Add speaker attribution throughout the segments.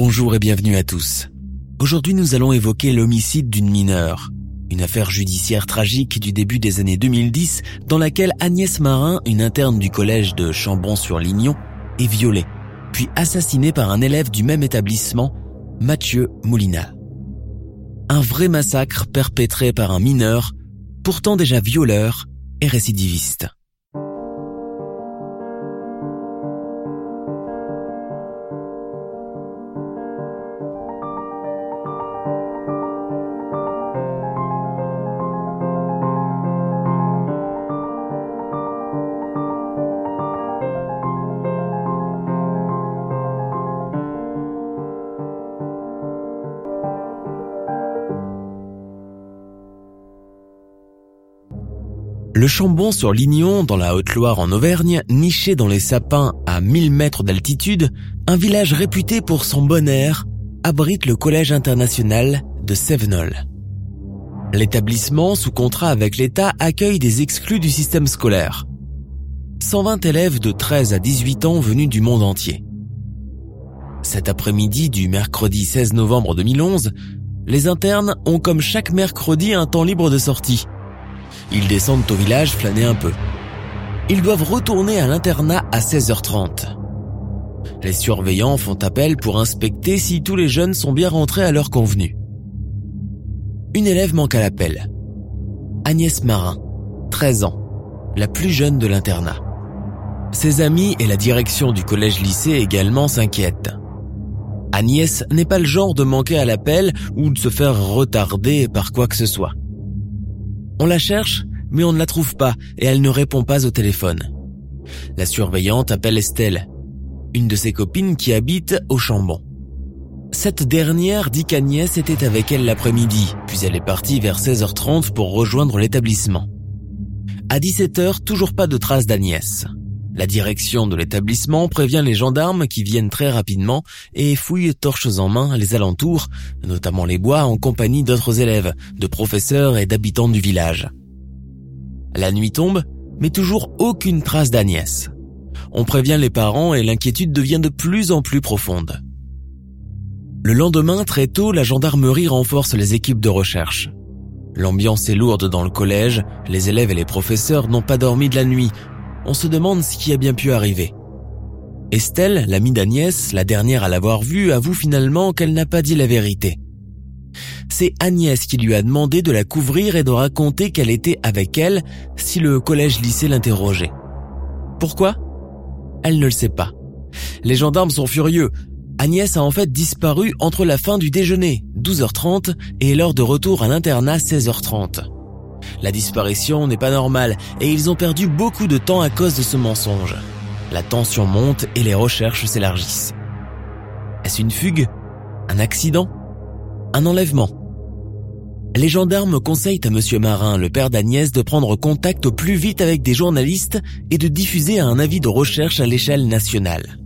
Speaker 1: Bonjour et bienvenue à tous. Aujourd'hui nous allons évoquer l'homicide d'une mineure. Une affaire judiciaire tragique du début des années 2010 dans laquelle Agnès Marin, une interne du collège de Chambon-sur-Lignon, est violée, puis assassinée par un élève du même établissement, Mathieu Moulina. Un vrai massacre perpétré par un mineur, pourtant déjà violeur et récidiviste. Le Chambon sur Lignon, dans la Haute-Loire en Auvergne, niché dans les sapins à 1000 mètres d'altitude, un village réputé pour son bon air, abrite le Collège international de Sévenol. L'établissement, sous contrat avec l'État, accueille des exclus du système scolaire. 120 élèves de 13 à 18 ans venus du monde entier. Cet après-midi du mercredi 16 novembre 2011, les internes ont comme chaque mercredi un temps libre de sortie – ils descendent au village flâner un peu. Ils doivent retourner à l'internat à 16h30. Les surveillants font appel pour inspecter si tous les jeunes sont bien rentrés à leur convenu. Une élève manque à l'appel. Agnès Marin, 13 ans, la plus jeune de l'internat. Ses amis et la direction du collège-lycée également s'inquiètent. Agnès n'est pas le genre de manquer à l'appel ou de se faire retarder par quoi que ce soit. On la cherche, mais on ne la trouve pas et elle ne répond pas au téléphone. La surveillante appelle Estelle, une de ses copines qui habite au Chambon. Cette dernière dit qu'Agnès était avec elle l'après-midi, puis elle est partie vers 16h30 pour rejoindre l'établissement. À 17h, toujours pas de traces d'Agnès. La direction de l'établissement prévient les gendarmes qui viennent très rapidement et fouillent torches en main les alentours, notamment les bois en compagnie d'autres élèves, de professeurs et d'habitants du village. La nuit tombe, mais toujours aucune trace d'Agnès. On prévient les parents et l'inquiétude devient de plus en plus profonde. Le lendemain, très tôt, la gendarmerie renforce les équipes de recherche. L'ambiance est lourde dans le collège, les élèves et les professeurs n'ont pas dormi de la nuit, on se demande ce qui a bien pu arriver. Estelle, l'amie d'Agnès, la dernière à l'avoir vue, avoue finalement qu'elle n'a pas dit la vérité. C'est Agnès qui lui a demandé de la couvrir et de raconter qu'elle était avec elle si le collège-lycée l'interrogeait. Pourquoi? Elle ne le sait pas. Les gendarmes sont furieux. Agnès a en fait disparu entre la fin du déjeuner, 12h30, et l'heure de retour à l'internat, 16h30. La disparition n'est pas normale et ils ont perdu beaucoup de temps à cause de ce mensonge. La tension monte et les recherches s'élargissent. Est-ce une fugue? Un accident? Un enlèvement? Les gendarmes conseillent à monsieur Marin, le père d'Agnès, de prendre contact au plus vite avec des journalistes et de diffuser un avis de recherche à l'échelle nationale.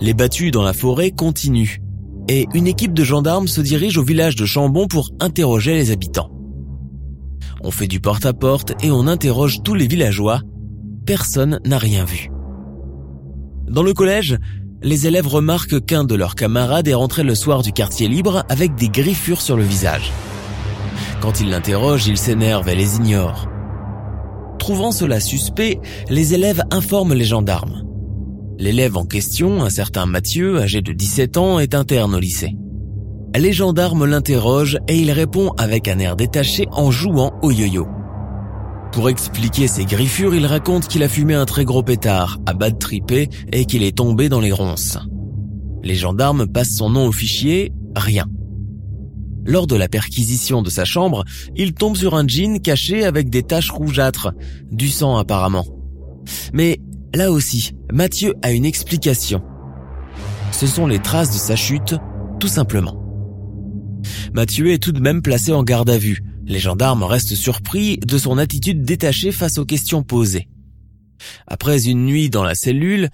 Speaker 1: Les battues dans la forêt continuent et une équipe de gendarmes se dirige au village de Chambon pour interroger les habitants. On fait du porte-à-porte et on interroge tous les villageois. Personne n'a rien vu. Dans le collège, les élèves remarquent qu'un de leurs camarades est rentré le soir du quartier libre avec des griffures sur le visage. Quand ils l'interrogent, ils s'énervent et les ignorent. Trouvant cela suspect, les élèves informent les gendarmes. L'élève en question, un certain Mathieu, âgé de 17 ans, est interne au lycée. Les gendarmes l'interrogent et il répond avec un air détaché en jouant au yo-yo. Pour expliquer ses griffures, il raconte qu'il a fumé un très gros pétard, à bas de tripé et qu'il est tombé dans les ronces. Les gendarmes passent son nom au fichier, rien. Lors de la perquisition de sa chambre, il tombe sur un jean caché avec des taches rougeâtres, du sang apparemment. Mais là aussi, Mathieu a une explication. Ce sont les traces de sa chute, tout simplement. Mathieu est tout de même placé en garde à vue. Les gendarmes restent surpris de son attitude détachée face aux questions posées. Après une nuit dans la cellule,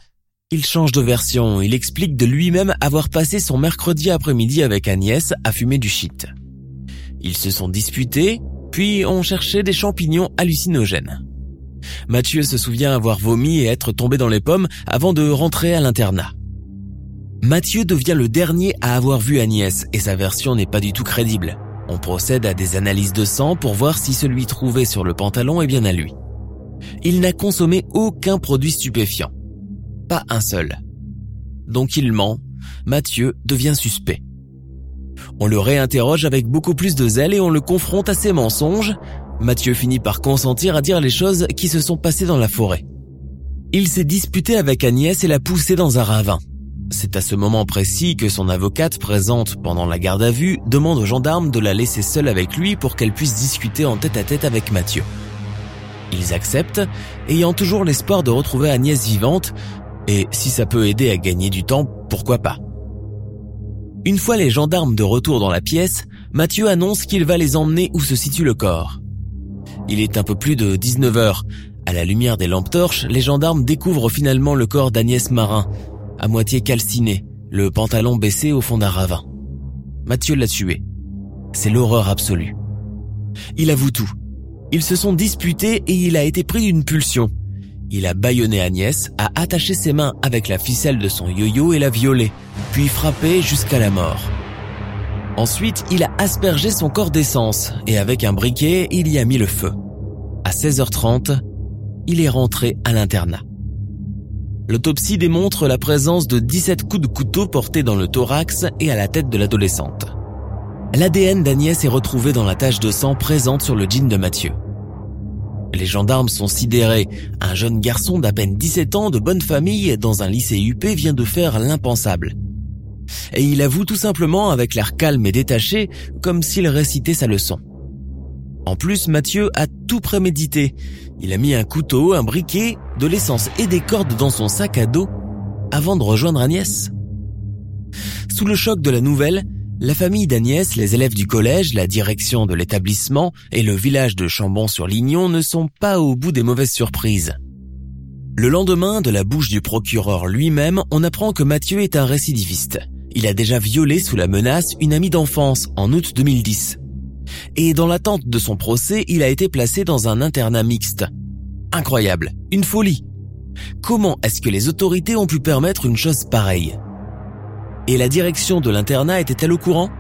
Speaker 1: il change de version, il explique de lui-même avoir passé son mercredi après-midi avec Agnès à fumer du shit. Ils se sont disputés, puis ont cherché des champignons hallucinogènes. Mathieu se souvient avoir vomi et être tombé dans les pommes avant de rentrer à l'internat. Mathieu devient le dernier à avoir vu Agnès et sa version n'est pas du tout crédible. On procède à des analyses de sang pour voir si celui trouvé sur le pantalon est bien à lui. Il n'a consommé aucun produit stupéfiant pas un seul. Donc il ment, Mathieu devient suspect. On le réinterroge avec beaucoup plus de zèle et on le confronte à ses mensonges. Mathieu finit par consentir à dire les choses qui se sont passées dans la forêt. Il s'est disputé avec Agnès et l'a poussée dans un ravin. C'est à ce moment précis que son avocate présente pendant la garde à vue demande aux gendarmes de la laisser seule avec lui pour qu'elle puisse discuter en tête à tête avec Mathieu. Ils acceptent, ayant toujours l'espoir de retrouver Agnès vivante, et si ça peut aider à gagner du temps, pourquoi pas Une fois les gendarmes de retour dans la pièce, Mathieu annonce qu'il va les emmener où se situe le corps. Il est un peu plus de 19 heures. À la lumière des lampes torches, les gendarmes découvrent finalement le corps d'Agnès Marin, à moitié calciné, le pantalon baissé au fond d'un ravin. Mathieu l'a tué. C'est l'horreur absolue. Il avoue tout. Ils se sont disputés et il a été pris d'une pulsion. Il a bâillonné Agnès, a attaché ses mains avec la ficelle de son yo-yo et l'a violée, puis frappé jusqu'à la mort. Ensuite, il a aspergé son corps d'essence et avec un briquet, il y a mis le feu. À 16h30, il est rentré à l'internat. L'autopsie démontre la présence de 17 coups de couteau portés dans le thorax et à la tête de l'adolescente. L'ADN d'Agnès est retrouvé dans la tache de sang présente sur le jean de Mathieu. Les gendarmes sont sidérés. Un jeune garçon d'à peine 17 ans de bonne famille dans un lycée UP vient de faire l'impensable. Et il avoue tout simplement avec l'air calme et détaché, comme s'il récitait sa leçon. En plus, Mathieu a tout prémédité. Il a mis un couteau, un briquet, de l'essence et des cordes dans son sac à dos avant de rejoindre Agnès. Sous le choc de la nouvelle, la famille d'Agnès, les élèves du collège, la direction de l'établissement et le village de Chambon-sur-Lignon ne sont pas au bout des mauvaises surprises. Le lendemain, de la bouche du procureur lui-même, on apprend que Mathieu est un récidiviste. Il a déjà violé sous la menace une amie d'enfance en août 2010. Et dans l'attente de son procès, il a été placé dans un internat mixte. Incroyable, une folie. Comment est-ce que les autorités ont pu permettre une chose pareille? Et la direction de l'internat était-elle au courant?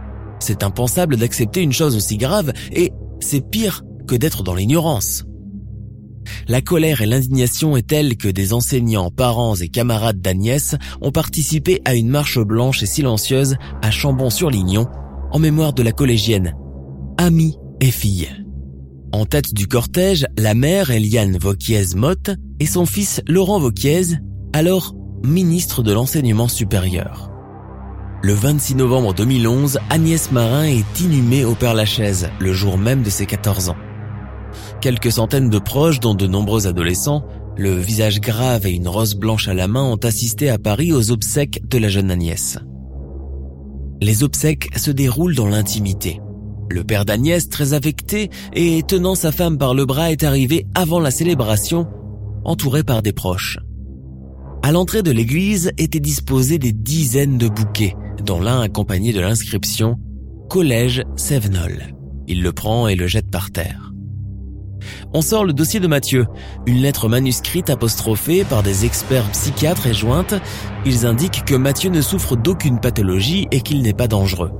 Speaker 1: C'est impensable d'accepter une chose aussi grave et c'est pire que d'être dans l'ignorance. La colère et l'indignation est telle que des enseignants, parents et camarades d'Agnès ont participé à une marche blanche et silencieuse à Chambon-sur-Lignon en mémoire de la collégienne, amie et fille. En tête du cortège, la mère Eliane Vauquiez-Motte et son fils Laurent Vauquiez, alors ministre de l'enseignement supérieur. Le 26 novembre 2011, Agnès Marin est inhumée au Père-Lachaise, le jour même de ses 14 ans. Quelques centaines de proches, dont de nombreux adolescents, le visage grave et une rose blanche à la main ont assisté à Paris aux obsèques de la jeune Agnès. Les obsèques se déroulent dans l'intimité. Le père d'Agnès, très affecté et tenant sa femme par le bras, est arrivé avant la célébration, entouré par des proches. À l'entrée de l'église étaient disposés des dizaines de bouquets, dont l'un accompagné de l'inscription Collège Sévenol. Il le prend et le jette par terre. On sort le dossier de Mathieu, une lettre manuscrite apostrophée par des experts psychiatres et jointe. Ils indiquent que Mathieu ne souffre d'aucune pathologie et qu'il n'est pas dangereux.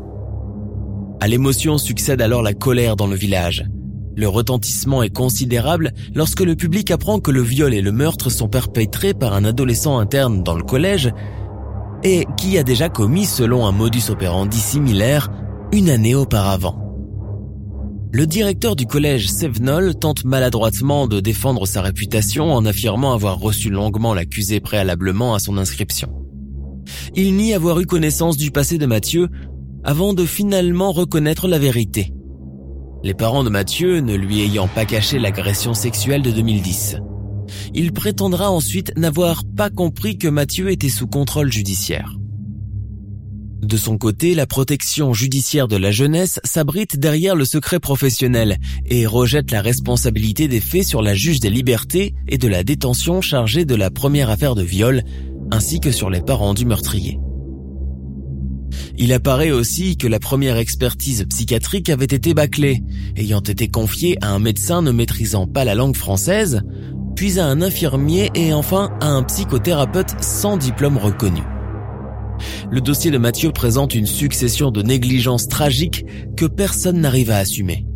Speaker 1: À l'émotion succède alors la colère dans le village. Le retentissement est considérable lorsque le public apprend que le viol et le meurtre sont perpétrés par un adolescent interne dans le collège et qui a déjà commis, selon un modus operandi similaire, une année auparavant. Le directeur du collège Sevenol tente maladroitement de défendre sa réputation en affirmant avoir reçu longuement l'accusé préalablement à son inscription. Il nie avoir eu connaissance du passé de Mathieu, avant de finalement reconnaître la vérité. Les parents de Mathieu ne lui ayant pas caché l'agression sexuelle de 2010. Il prétendra ensuite n'avoir pas compris que Mathieu était sous contrôle judiciaire. De son côté, la protection judiciaire de la jeunesse s'abrite derrière le secret professionnel et rejette la responsabilité des faits sur la juge des libertés et de la détention chargée de la première affaire de viol, ainsi que sur les parents du meurtrier. Il apparaît aussi que la première expertise psychiatrique avait été bâclée, ayant été confiée à un médecin ne maîtrisant pas la langue française, puis à un infirmier et enfin à un psychothérapeute sans diplôme reconnu. Le dossier de Mathieu présente une succession de négligences tragiques que personne n'arrive à assumer.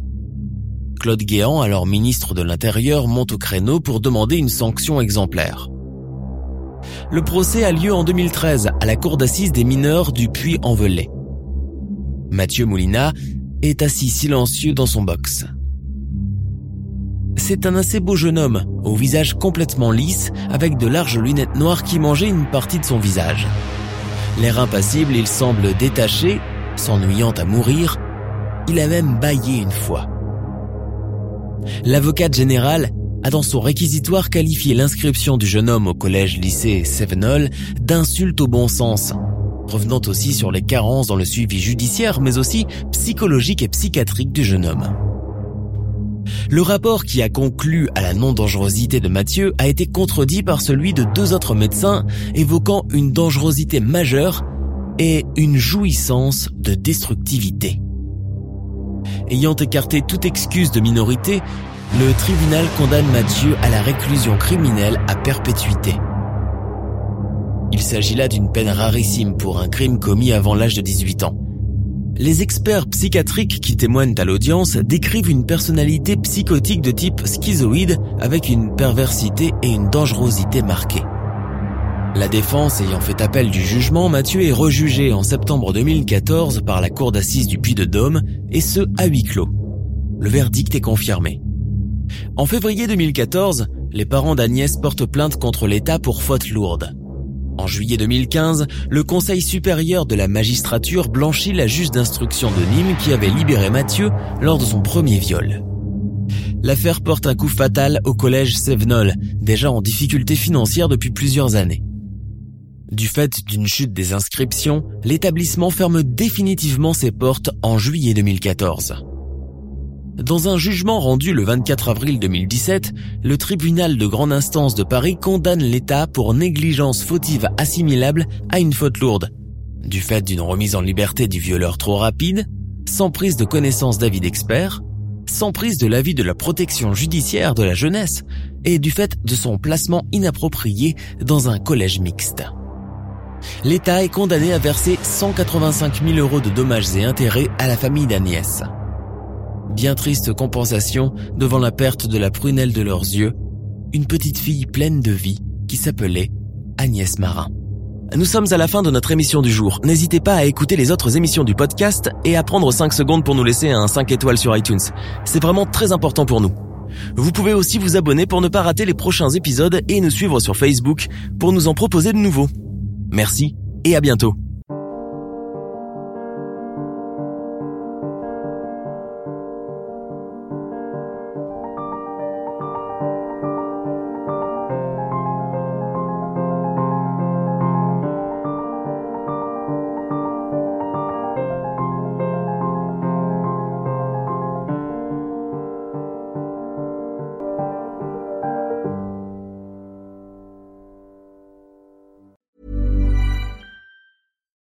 Speaker 1: Claude Guéant, alors ministre de l'Intérieur, monte au créneau pour demander une sanction exemplaire. Le procès a lieu en 2013 à la cour d'assises des mineurs du Puy-en-Velay. Mathieu Moulina est assis silencieux dans son box. C'est un assez beau jeune homme, au visage complètement lisse, avec de larges lunettes noires qui mangeaient une partie de son visage. L'air impassible, il semble détaché, s'ennuyant à mourir. Il a même baillé une fois. L'avocate générale a dans son réquisitoire qualifié l'inscription du jeune homme au collège-lycée Sevenol d'insulte au bon sens, revenant aussi sur les carences dans le suivi judiciaire mais aussi psychologique et psychiatrique du jeune homme. Le rapport qui a conclu à la non-dangerosité de Mathieu a été contredit par celui de deux autres médecins évoquant une dangerosité majeure et une jouissance de destructivité. Ayant écarté toute excuse de minorité, le tribunal condamne Mathieu à la réclusion criminelle à perpétuité. Il s'agit là d'une peine rarissime pour un crime commis avant l'âge de 18 ans. Les experts psychiatriques qui témoignent à l'audience décrivent une personnalité psychotique de type schizoïde avec une perversité et une dangerosité marquées. La défense ayant fait appel du jugement, Mathieu est rejugé en septembre 2014 par la cour d'assises du Puy-de-Dôme et ce à huis clos. Le verdict est confirmé. En février 2014, les parents d'Agnès portent plainte contre l'État pour faute lourde. En juillet 2015, le Conseil supérieur de la magistrature blanchit la juge d'instruction de Nîmes qui avait libéré Mathieu lors de son premier viol. L'affaire porte un coup fatal au collège Sevenol, déjà en difficulté financière depuis plusieurs années. Du fait d'une chute des inscriptions, l'établissement ferme définitivement ses portes en juillet 2014. Dans un jugement rendu le 24 avril 2017, le tribunal de grande instance de Paris condamne l'État pour négligence fautive assimilable à une faute lourde, du fait d'une remise en liberté du violeur trop rapide, sans prise de connaissance d'avis d'experts, sans prise de l'avis de la protection judiciaire de la jeunesse et du fait de son placement inapproprié dans un collège mixte. L'État est condamné à verser 185 000 euros de dommages et intérêts à la famille d'Agnès bien triste compensation devant la perte de la prunelle de leurs yeux, une petite fille pleine de vie qui s'appelait Agnès Marin. Nous sommes à la fin de notre émission du jour. N'hésitez pas à écouter les autres émissions du podcast et à prendre 5 secondes pour nous laisser un 5 étoiles sur iTunes. C'est vraiment très important pour nous. Vous pouvez aussi vous abonner pour ne pas rater les prochains épisodes et nous suivre sur Facebook pour nous en proposer de nouveaux. Merci et à bientôt.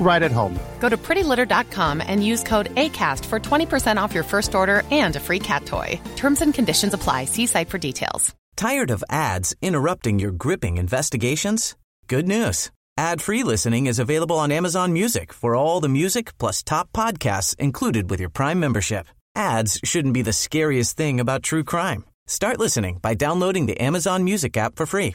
Speaker 2: right at home.
Speaker 3: Go to prettylitter.com and use code ACAST for 20% off your first order and a free cat toy. Terms and conditions apply. See site for details.
Speaker 4: Tired of ads interrupting your gripping investigations? Good news. Ad-free listening is available on Amazon Music for all the music plus top podcasts included with your Prime membership. Ads shouldn't be the scariest thing about true crime. Start listening by downloading the Amazon Music app for free